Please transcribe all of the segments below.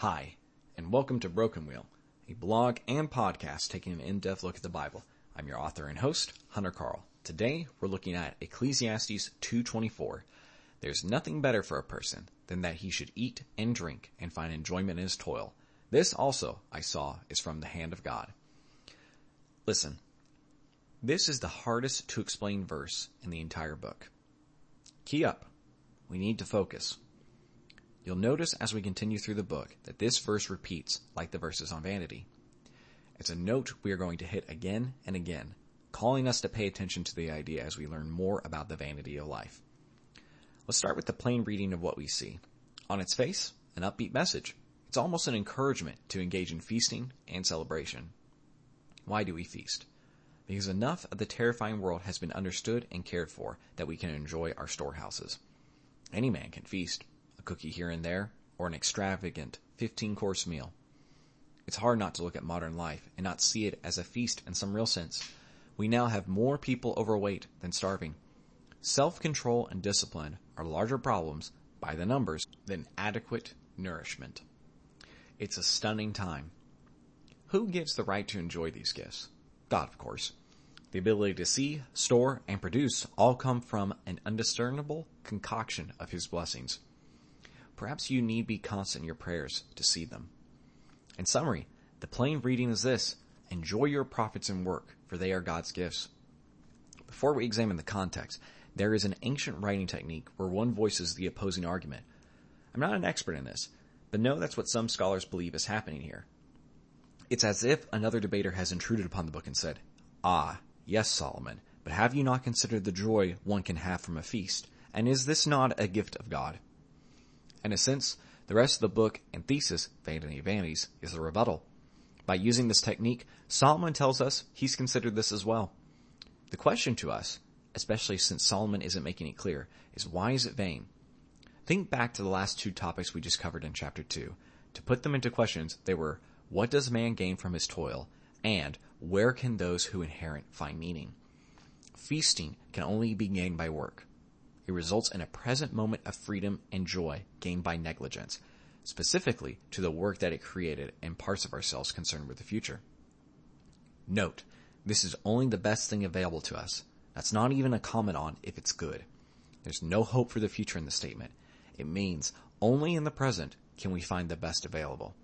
Hi, and welcome to Broken Wheel, a blog and podcast taking an in-depth look at the Bible. I'm your author and host, Hunter Carl. Today, we're looking at Ecclesiastes 2.24. There's nothing better for a person than that he should eat and drink and find enjoyment in his toil. This also, I saw, is from the hand of God. Listen, this is the hardest to explain verse in the entire book. Key up. We need to focus. You'll notice as we continue through the book that this verse repeats like the verses on vanity. It's a note we are going to hit again and again, calling us to pay attention to the idea as we learn more about the vanity of life. Let's start with the plain reading of what we see. On its face, an upbeat message. It's almost an encouragement to engage in feasting and celebration. Why do we feast? Because enough of the terrifying world has been understood and cared for that we can enjoy our storehouses. Any man can feast, a cookie here and there, or an extravagant 15 course meal. It's hard not to look at modern life and not see it as a feast in some real sense. We now have more people overweight than starving. Self-control and discipline are larger problems by the numbers than adequate nourishment. It's a stunning time. Who gives the right to enjoy these gifts? God, of course. The ability to see, store, and produce all come from an undiscernible concoction of His blessings. Perhaps you need be constant in your prayers to see them. In summary, the plain reading is this. Enjoy your profits and work, for they are God's gifts. Before we examine the context, there is an ancient writing technique where one voices the opposing argument. I'm not an expert in this, but know that's what some scholars believe is happening here. It's as if another debater has intruded upon the book and said, Ah, yes, Solomon, but have you not considered the joy one can have from a feast? And is this not a gift of God? In a sense, the rest of the book and thesis, Vanity Vanities, is a rebuttal. By using this technique, Solomon tells us he's considered this as well. The question to us, especially since Solomon isn't making it clear, is why is it vain? Think back to the last two topics we just covered in chapter 2. To put them into questions, they were, what does man gain from his toil? And where can those who inherit find meaning? Feasting can only be gained by work. It results in a present moment of freedom and joy gained by negligence, specifically to the work that it created and parts of ourselves concerned with the future. Note, this is only the best thing available to us. That's not even a comment on if it's good. There's no hope for the future in the statement. It means only in the present can we find the best available.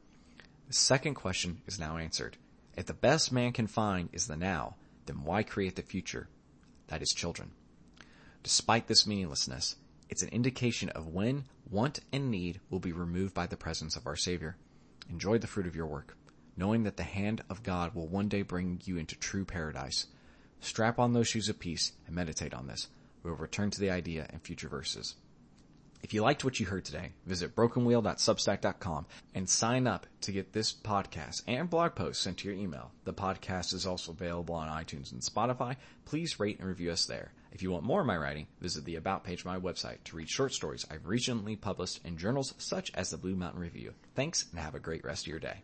The second question is now answered. If the best man can find is the now, then why create the future? That is children. Despite this meaninglessness, it's an indication of when want and need will be removed by the presence of our Savior. Enjoy the fruit of your work, knowing that the hand of God will one day bring you into true paradise. Strap on those shoes of peace and meditate on this. We will return to the idea in future verses. If you liked what you heard today, visit brokenwheel.substack.com and sign up to get this podcast and blog post sent to your email. The podcast is also available on iTunes and Spotify. Please rate and review us there. If you want more of my writing, visit the About page of my website to read short stories I've recently published in journals such as the Blue Mountain Review. Thanks and have a great rest of your day.